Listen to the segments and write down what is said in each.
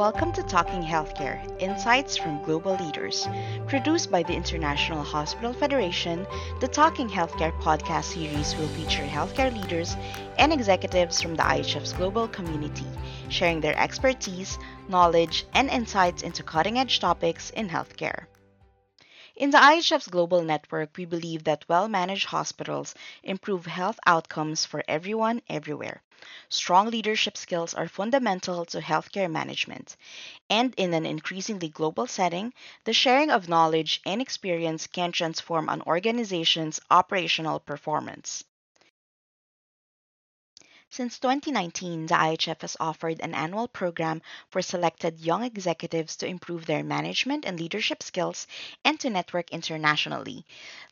Welcome to Talking Healthcare Insights from Global Leaders. Produced by the International Hospital Federation, the Talking Healthcare podcast series will feature healthcare leaders and executives from the IHF's global community, sharing their expertise, knowledge, and insights into cutting edge topics in healthcare. In the IHF's global network, we believe that well managed hospitals improve health outcomes for everyone, everywhere. Strong leadership skills are fundamental to healthcare management, and in an increasingly global setting, the sharing of knowledge and experience can transform an organization's operational performance. Since 2019, the IHF has offered an annual program for selected young executives to improve their management and leadership skills and to network internationally.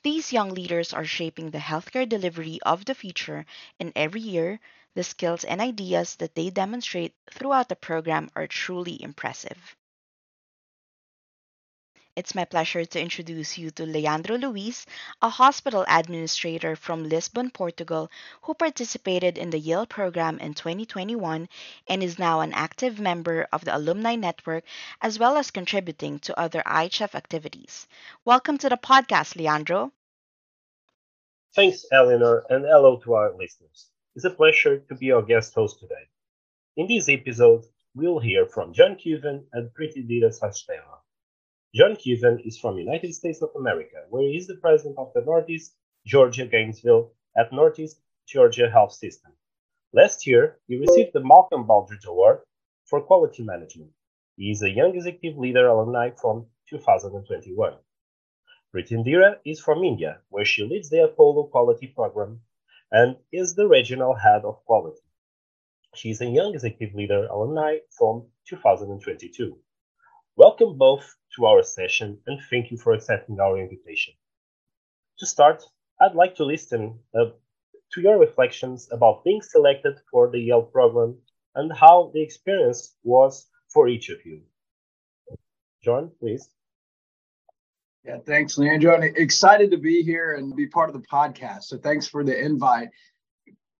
These young leaders are shaping the healthcare delivery of the future, and every year, the skills and ideas that they demonstrate throughout the program are truly impressive. It's my pleasure to introduce you to Leandro Luis, a hospital administrator from Lisbon, Portugal, who participated in the YEL program in 2021 and is now an active member of the alumni network as well as contributing to other IHF activities. Welcome to the podcast, Leandro. Thanks, Eleanor, and hello to our listeners. It's a pleasure to be your guest host today. In this episode, we'll hear from John Kueven and Pretty Pritindira Sachdeva. John Kueven is from United States of America, where he is the president of the Northeast Georgia Gainesville at Northeast Georgia Health System. Last year, he received the Malcolm Baldrige Award for Quality Management. He is a Young Executive Leader alumni from 2021. Pritindira is from India, where she leads the Apollo Quality Program and is the Regional Head of Quality. She is a Young Executive Leader alumni from 2022. Welcome both to our session and thank you for accepting our invitation. To start, I'd like to listen uh, to your reflections about being selected for the YEL program and how the experience was for each of you. John, please. Yeah, thanks, Leandro. And excited to be here and be part of the podcast. So thanks for the invite.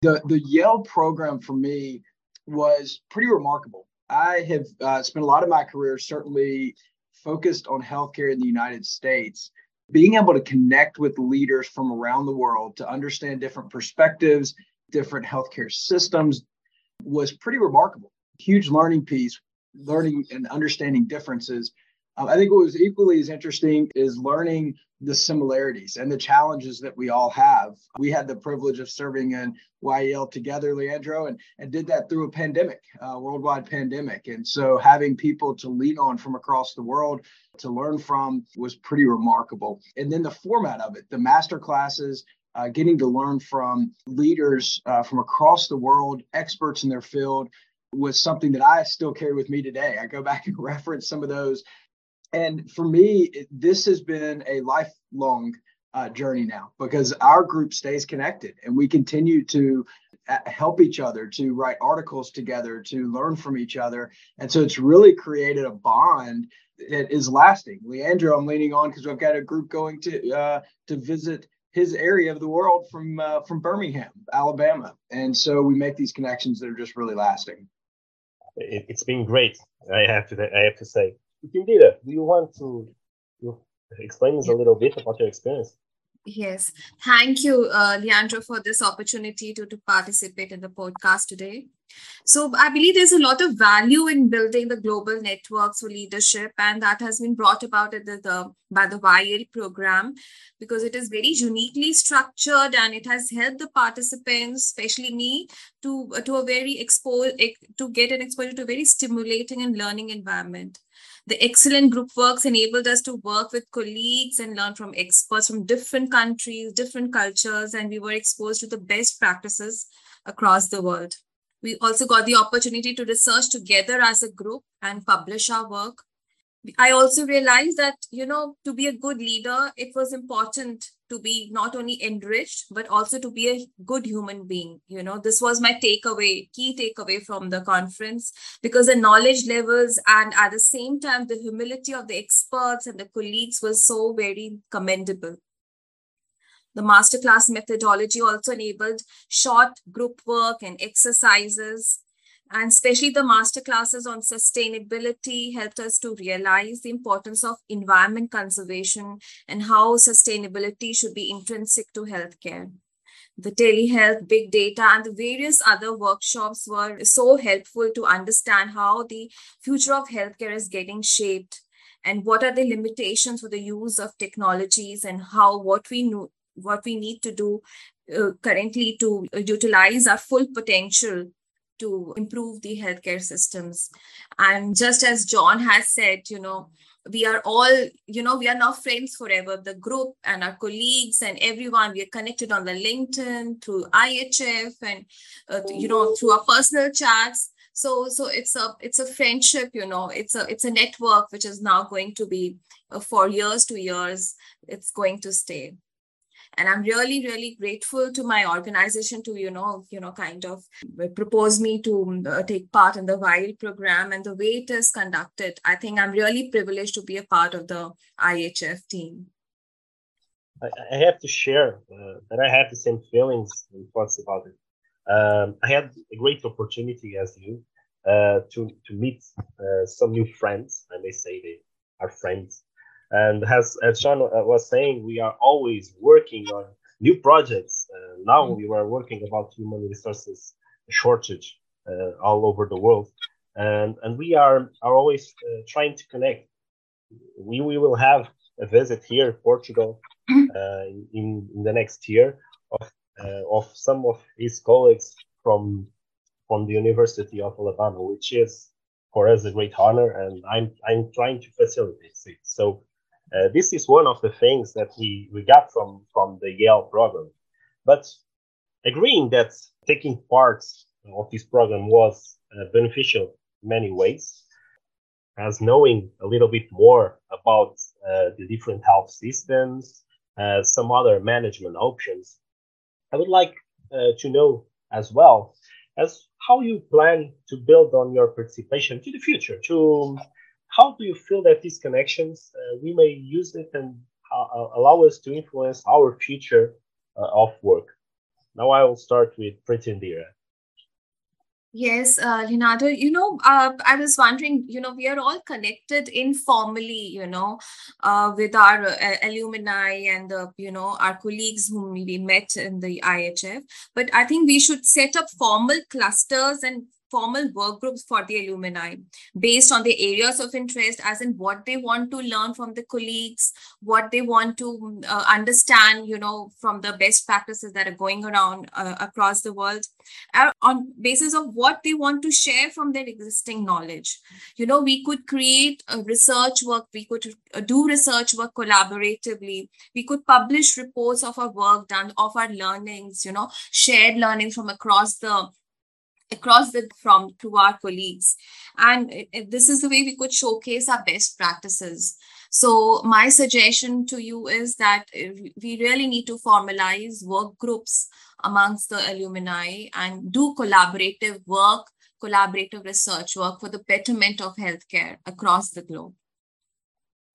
The the YEL program for me was pretty remarkable. I have uh, spent a lot of my career certainly focused on healthcare in the United States. Being able to connect with leaders from around the world to understand different perspectives, different healthcare systems was pretty remarkable. Huge learning piece, learning and understanding differences um, I think what was equally as interesting is learning the similarities and the challenges that we all have. We had the privilege of serving in YEL together, Leandro, and, and did that through a pandemic, a worldwide pandemic. And so having people to lean on from across the world to learn from was pretty remarkable. And then the format of it, the master classes, uh, getting to learn from leaders uh, from across the world, experts in their field, was something that I still carry with me today. I go back and reference some of those and for me, this has been a lifelong uh, journey now because our group stays connected and we continue to uh, help each other, to write articles together, to learn from each other. And so it's really created a bond that is lasting. Leandro, I'm leaning on because we've got a group going to uh, to visit his area of the world from uh, from Birmingham, Alabama, and so we make these connections that are just really lasting. It, has been great. I have to I have to say. Indira, do that. Do you want to explain us a little bit about your experience? Yes. Thank you, uh, Leandro, for this opportunity to, to participate in the podcast today. So, I believe there's a lot of value in building the global networks for leadership, and that has been brought about at the, the, by the YEL program because it is very uniquely structured and it has helped the participants, especially me, to, to a very exposed to get an exposure to a very stimulating and learning environment. The excellent group works enabled us to work with colleagues and learn from experts from different countries, different cultures, and we were exposed to the best practices across the world. We also got the opportunity to research together as a group and publish our work. I also realized that, you know, to be a good leader, it was important to be not only enriched but also to be a good human being you know. This was my takeaway key takeaway from the conference because the knowledge levels and at the same time the humility of the experts and the colleagues was so very commendable. The masterclass methodology also enabled short group work and exercises and especially the master classes on sustainability helped us to realize the importance of environment conservation and how sustainability should be intrinsic to healthcare. The telehealth, big data, and the various other workshops were so helpful to understand how the future of healthcare is getting shaped and what are the limitations for the use of technologies and how what we know what we need to do uh, currently to utilize our full potential to improve the healthcare systems. And just as john has said you know we are all you know we are now friends forever. The group and our colleagues and everyone we are connected on the linkedin through ihf and uh, you know through our personal chats. So so it's a it's a friendship you know it's a it's a network which is now going to be uh, for years to years it's going to stay and i'm really really grateful to my organization to you know you know kind of propose me to uh, take part in the wild program. And the way it is conducted i think i'm really privileged to be a part of the ihf team. I, I have to share uh, that i have the same feelings and thoughts about it. Um, i had a great opportunity as you uh, to to meet uh, some new friends. I may say they are friends and as, as Sean was saying, we are always working on new projects. Uh, now mm-hmm. we are working about human resources shortage uh, all over the world. And, and we are, are always uh, trying to connect. We, we will have a visit here in Portugal mm-hmm. uh, in, in the next year of, uh, of some of his colleagues from, from the University of Alabama, which is for us a great honor. And I'm, I'm trying to facilitate it. So uh, this is one of the things that we, we got from, from the YEL program. But agreeing that taking part of this program was uh, beneficial in many ways, as knowing a little bit more about uh, the different health systems, uh, some other management options, I would like uh, to know as well as how you plan to build on your participation to the future, to how do you feel that these connections uh, we may use it and uh, allow us to influence our future uh, of work? Now I will start with Pritindira. Yes, uh, Leonardo, you know, uh, I was wondering, you know, we are all connected informally, you know, uh, with our uh, alumni and, the, you know, our colleagues whom we met in the IHF. But I think we should set up formal clusters and formal work groups for the alumni based on the areas of interest as in what they want to learn from the colleagues what they want to uh, understand you know from the best practices that are going around uh, across the world uh, on basis of what they want to share from their existing knowledge. You know we could create a research work we could uh, do research work collaboratively we could publish reports of our work done of our learnings you know shared learnings from across the across the from to our colleagues. And this is the way we could showcase our best practices. So my suggestion to you is that uh, we really need to formalize work groups amongst the alumni and do collaborative work collaborative research work for the betterment of healthcare across the globe.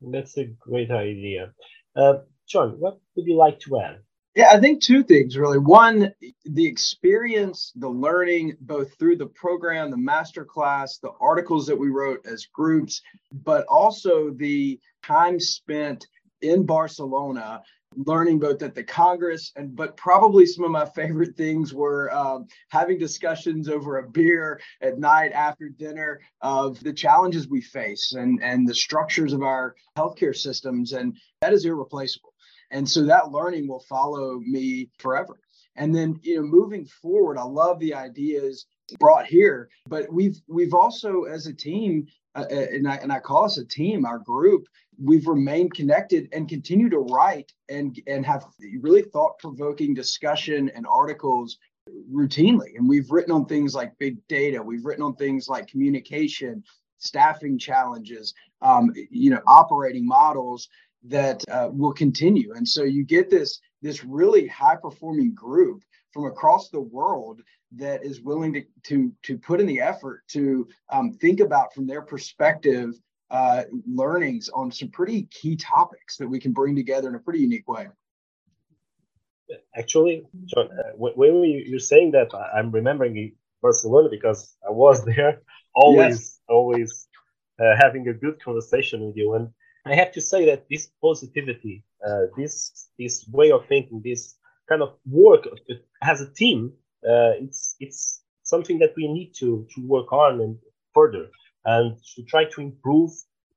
That's a great idea. Uh, john what would you like to add yeah, I think two things really. One, the experience, the learning, both through the program, the master class, the articles that we wrote as groups, but also the time spent in Barcelona learning both at the Congress and but probably some of my favorite things were um, having discussions over a beer at night after dinner of the challenges we face and and the structures of our healthcare systems and that is irreplaceable and so that learning will follow me forever. And then you know moving forward i love the ideas brought here but we've we've also as a team uh, uh, and, I, and I call us a team our group we've remained connected and continue to write and and have really thought provoking discussion and articles routinely. And we've written on things like big data. We've written on things like communication staffing challenges um, you know operating models that uh, will continue. And so you get this this really high performing group from across the world that is willing to to to put in the effort to um, think about from their perspective uh, learnings on some pretty key topics that we can bring together in a pretty unique way. Actually, John, uh, when you're saying that, I'm remembering Barcelona because I was there, always, yes. always uh, having a good conversation with you. And I have to say that this positivity, uh, this this way of thinking, this kind of work as a team, uh, it's it's something that we need to to work on and further and to try to improve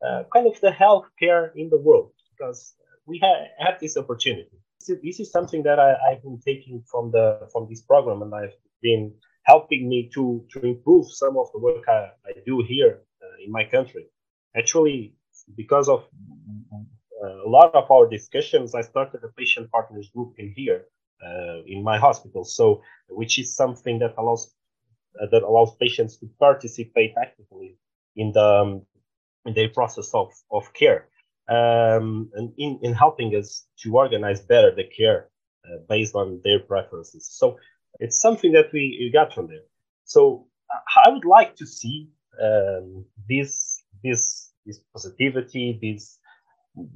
uh, kind of the healthcare in the world because we ha- have this opportunity. This is something that I, have been taking from the from this program, and I've been helping me to to improve some of the work I, I do here uh, in my country. Actually, because of uh, a lot of our discussions, I started a patient partners group in here uh, in my hospital. So, which is something that allows uh, that allows patients to participate actively in the um, in the process of of care um, and in, in helping us to organize better the care uh, based on their preferences. So it's something that we, we got from there. So I would like to see um, this this this positivity, this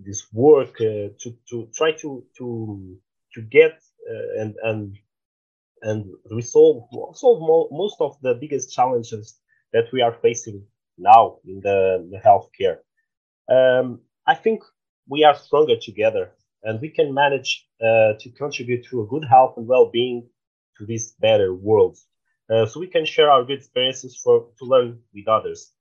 this work uh, to to try to to to get uh, and and and resolve solve mo- most of the biggest challenges that we are facing now in the, the healthcare. Um, I think we are stronger together and we can manage uh, to contribute to a good health and well-being to this better world. Uh, so we can share our good experiences for to learn with others.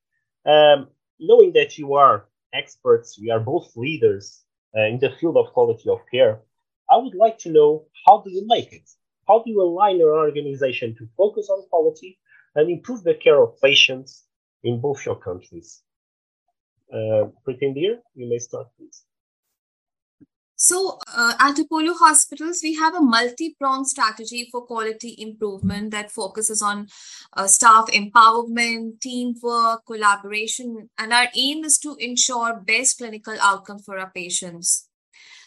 Um, knowing that you are experts, we are both leaders uh, in the field of quality of care. I would like to know how do you make it? How do you align your organization to focus on quality and improve the care of patients in both your countries? Uh, Pretendir, you may start, please. So, uh, at Apollo Hospitals, we have a multi pronged strategy for quality improvement that focuses on uh, staff empowerment, teamwork, collaboration, and our aim is to ensure best clinical outcomes for our patients.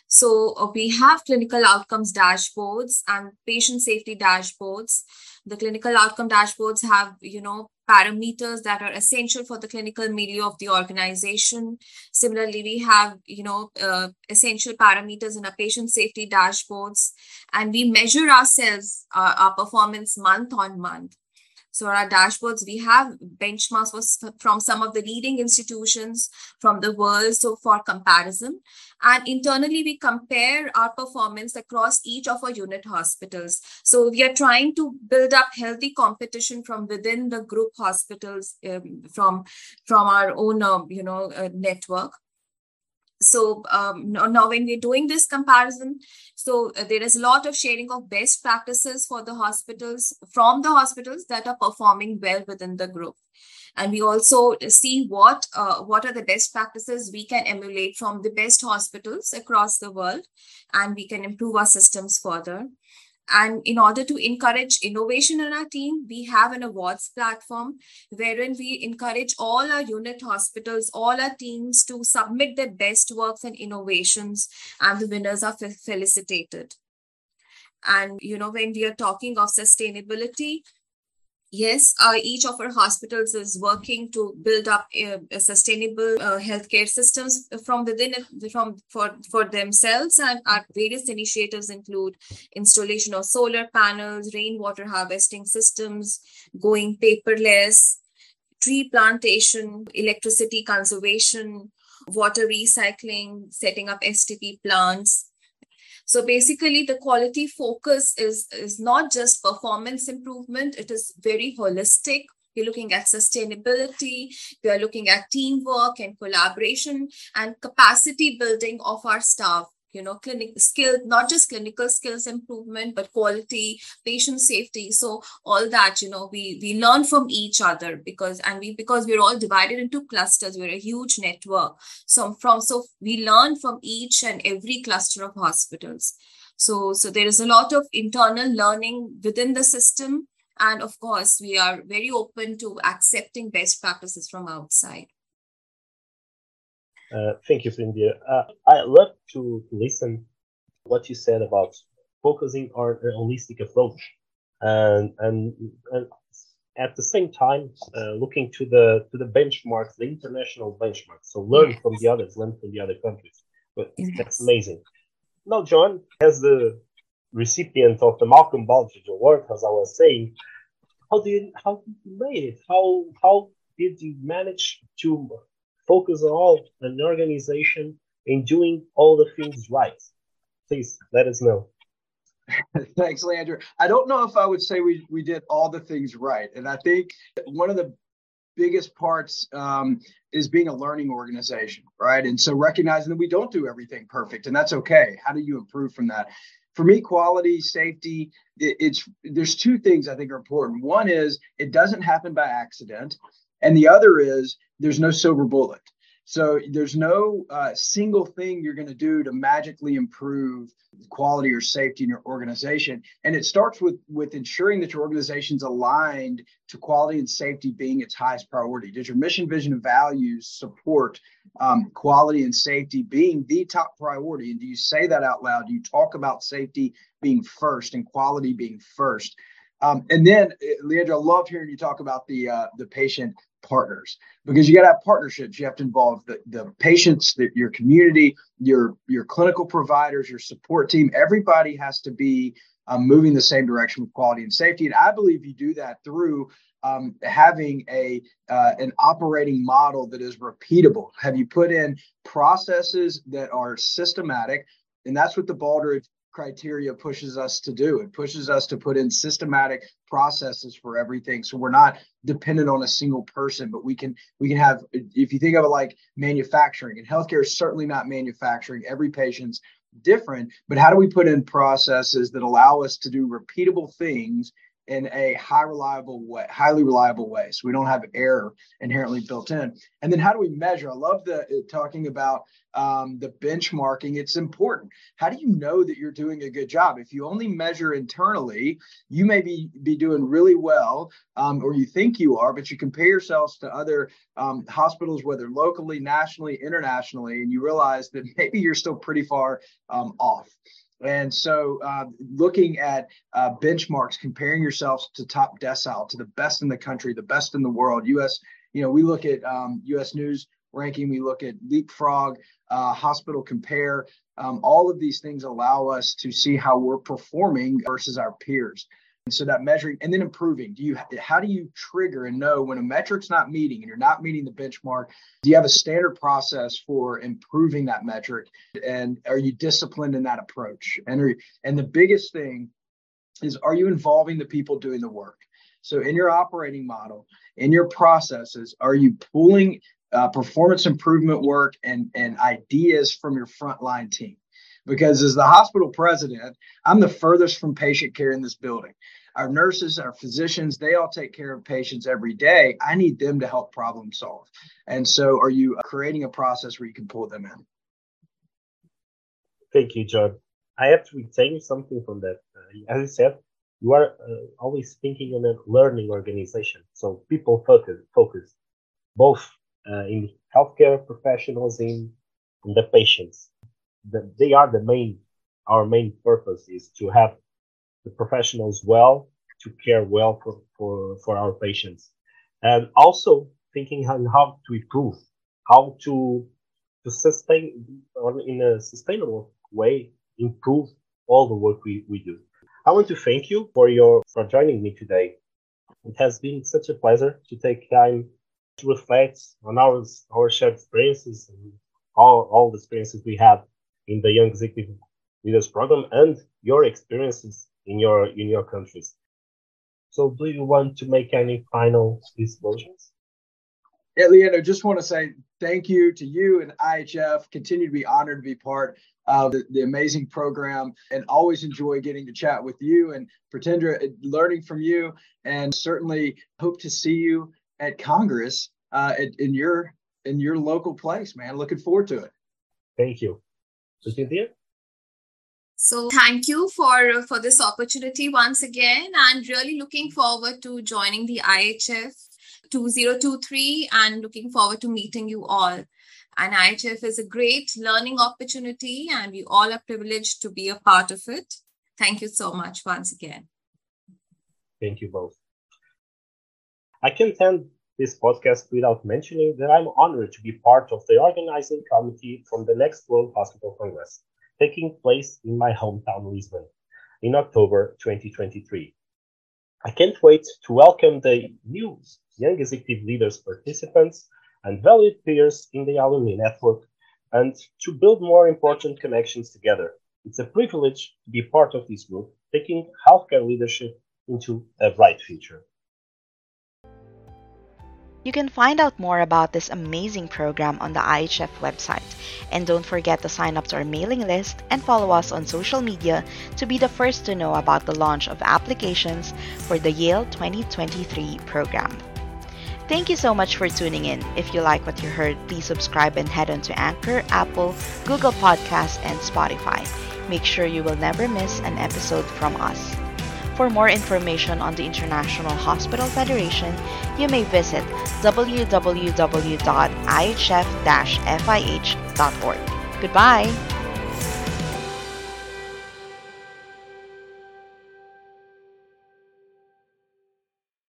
So, uh, we have clinical outcomes dashboards and patient safety dashboards. The clinical outcome dashboards have, you know, parameters that are essential for the clinical milieu of the organization. Similarly, we have, you know, uh, essential parameters in our patient safety dashboards, and we measure ourselves, uh, our performance month on month. So our dashboards, we have benchmarks from some of the leading institutions from the world. So for comparison, and internally we compare our performance across each of our unit hospitals. So we are trying to build up healthy competition from within the group hospitals um, from from our own, uh, you know, uh, network so um, now when we're doing this comparison so uh, there is a lot of sharing of best practices for the hospitals from the hospitals that are performing well within the group. And we also see what uh, what are the best practices we can emulate from the best hospitals across the world and we can improve our systems further and in order to encourage innovation in our team, we have an awards platform wherein we encourage all our unit hospitals, all our teams to submit their best works and innovations, and the winners are felicitated. And, you know, when we are talking of sustainability, yes, uh, each of our hospitals is working to build up uh, sustainable uh, healthcare systems from within from for for themselves. And our various initiatives include installation of solar panels, rainwater harvesting systems, going paperless, tree plantation, electricity conservation, water recycling, setting up STP plants so basically, the quality focus is, is not just performance improvement, it is very holistic. We're looking at sustainability, we are looking at teamwork and collaboration and capacity building of our staff you know clinic skill not just clinical skills improvement but quality patient safety. So all that you know we we learn from each other because and we because we're all divided into clusters we're a huge network. So from so we learn from each and every cluster of hospitals. So so there is a lot of internal learning within the system. And of course we are very open to accepting best practices from outside uh, thank you, Cindy. Uh, I love to, to listen what you said about focusing on a holistic approach, and and, and at the same time uh, looking to the to the benchmarks, the international benchmarks. So learn from the others, learn from the other countries. But that's amazing. Now, John, as the recipient of the Malcolm Baldrige Award, as I was saying, how did how did you made it? How how did you manage to focus all an organization in doing all the things right? Please let us know. Thanks, Leandro. I don't know if I would say we, we did all the things right. And I think one of the biggest parts um, is being a learning organization, right? And so recognizing that we don't do everything perfect, and that's okay. How do you improve from that? For me, quality, safety, it, it's there's two things I think are important. One is it doesn't happen by accident, and the other is there's no silver bullet. So there's no uh, single thing you're going to do to magically improve quality or safety in your organization. And it starts with with ensuring that your organization's aligned to quality and safety being its highest priority. Does your mission, vision, and values support um, quality and safety being the top priority? And do you say that out loud? Do you talk about safety being first and quality being first? Um, and then, Leandro, I love hearing you talk about the uh, the patient partners because you got to have partnerships. You have to involve the, the patients, the, your community, your your clinical providers, your support team. Everybody has to be um, moving the same direction with quality and safety. And I believe you do that through um, having a uh, an operating model that is repeatable. Have you put in processes that are systematic? And that's what the Baldrige criteria pushes us to do. It pushes us to put in systematic processes for everything. So we're not dependent on a single person, but we can we can have if you think of it like manufacturing and healthcare is certainly not manufacturing. Every patient's different, but how do we put in processes that allow us to do repeatable things in a high reliable way, highly reliable way. So we don't have error inherently built in. And then how do we measure? I love the uh, talking about um, the benchmarking. It's important. How do you know that you're doing a good job? If you only measure internally, you may be, be doing really well, um, or you think you are, but you compare yourselves to other um, hospitals, whether locally, nationally, internationally, and you realize that maybe you're still pretty far um, off. And so, uh, looking at uh, benchmarks, comparing yourselves to top decile, to the best in the country, the best in the world. U.S. You know, we look at um, U.S. News ranking, we look at Leapfrog, uh, Hospital Compare. Um, all of these things allow us to see how we're performing versus our peers. And so that measuring and then improving. Do you how do you trigger and know when a metric's not meeting and you're not meeting the benchmark? Do you have a standard process for improving that metric? And are you disciplined in that approach? And are, and the biggest thing is are you involving the people doing the work? So in your operating model, in your processes, are you pulling uh, performance improvement work and and ideas from your frontline team? Because as the hospital president, I'm the furthest from patient care in this building. Our nurses, our physicians, they all take care of patients every day. I need them to help problem solve. And so, are you creating a process where you can pull them in? Thank you, John. I have to retain something from that. Uh, as I said, you are uh, always thinking in a learning organization. So people focus, focus both uh, in healthcare professionals in, in the patients the, they are the main our main purpose is to have the professionals well to care well for, for, for our patients. And also thinking on how to improve how to to sustain in a sustainable way improve all the work we, we do. I want to thank you for your for joining me today. It has been such a pleasure to take time to reflect on our our shared experiences and all, all the experiences we have in the Young Executive Leaders Program and your experiences in your in your countries. So, do you want to make any final disclosures? Yeah, Leandro, just want to say thank you to you and IHF. Continue to be honored to be part of the, the amazing program and always enjoy getting to chat with you and Pratendra, uh, learning from you. And certainly hope to see you at Congress uh, in, in your in your local place, man. Looking forward to it. Thank you. Cynthia? So thank you for for this opportunity once again, and really looking forward to joining the IHF 2023 and looking forward to meeting you all. And IHF is a great learning opportunity, and we all are privileged to be a part of it. Thank you so much once again. Thank you both. I can end this podcast without mentioning that I'm honored to be part of the organizing committee from the next World Hospital Congress, taking place in my hometown, Lisbon, in October 2023. I can't wait to welcome the new Young Executive Leaders participants and valued peers in the alumni network and to build more important connections together. It's a privilege to be part of this group, taking healthcare leadership into a bright future. You can find out more about this amazing program on the IHF website. And don't forget to sign up to our mailing list and follow us on social media to be the first to know about the launch of applications for the YEL 2023 program. Thank you so much for tuning in. If you like what you heard, please subscribe and head on to Anchor, Apple, Google Podcasts, and Spotify. Make sure you will never miss an episode from us. For more information on the International Hospital Federation, you may visit www.ihf-fih.org. Goodbye!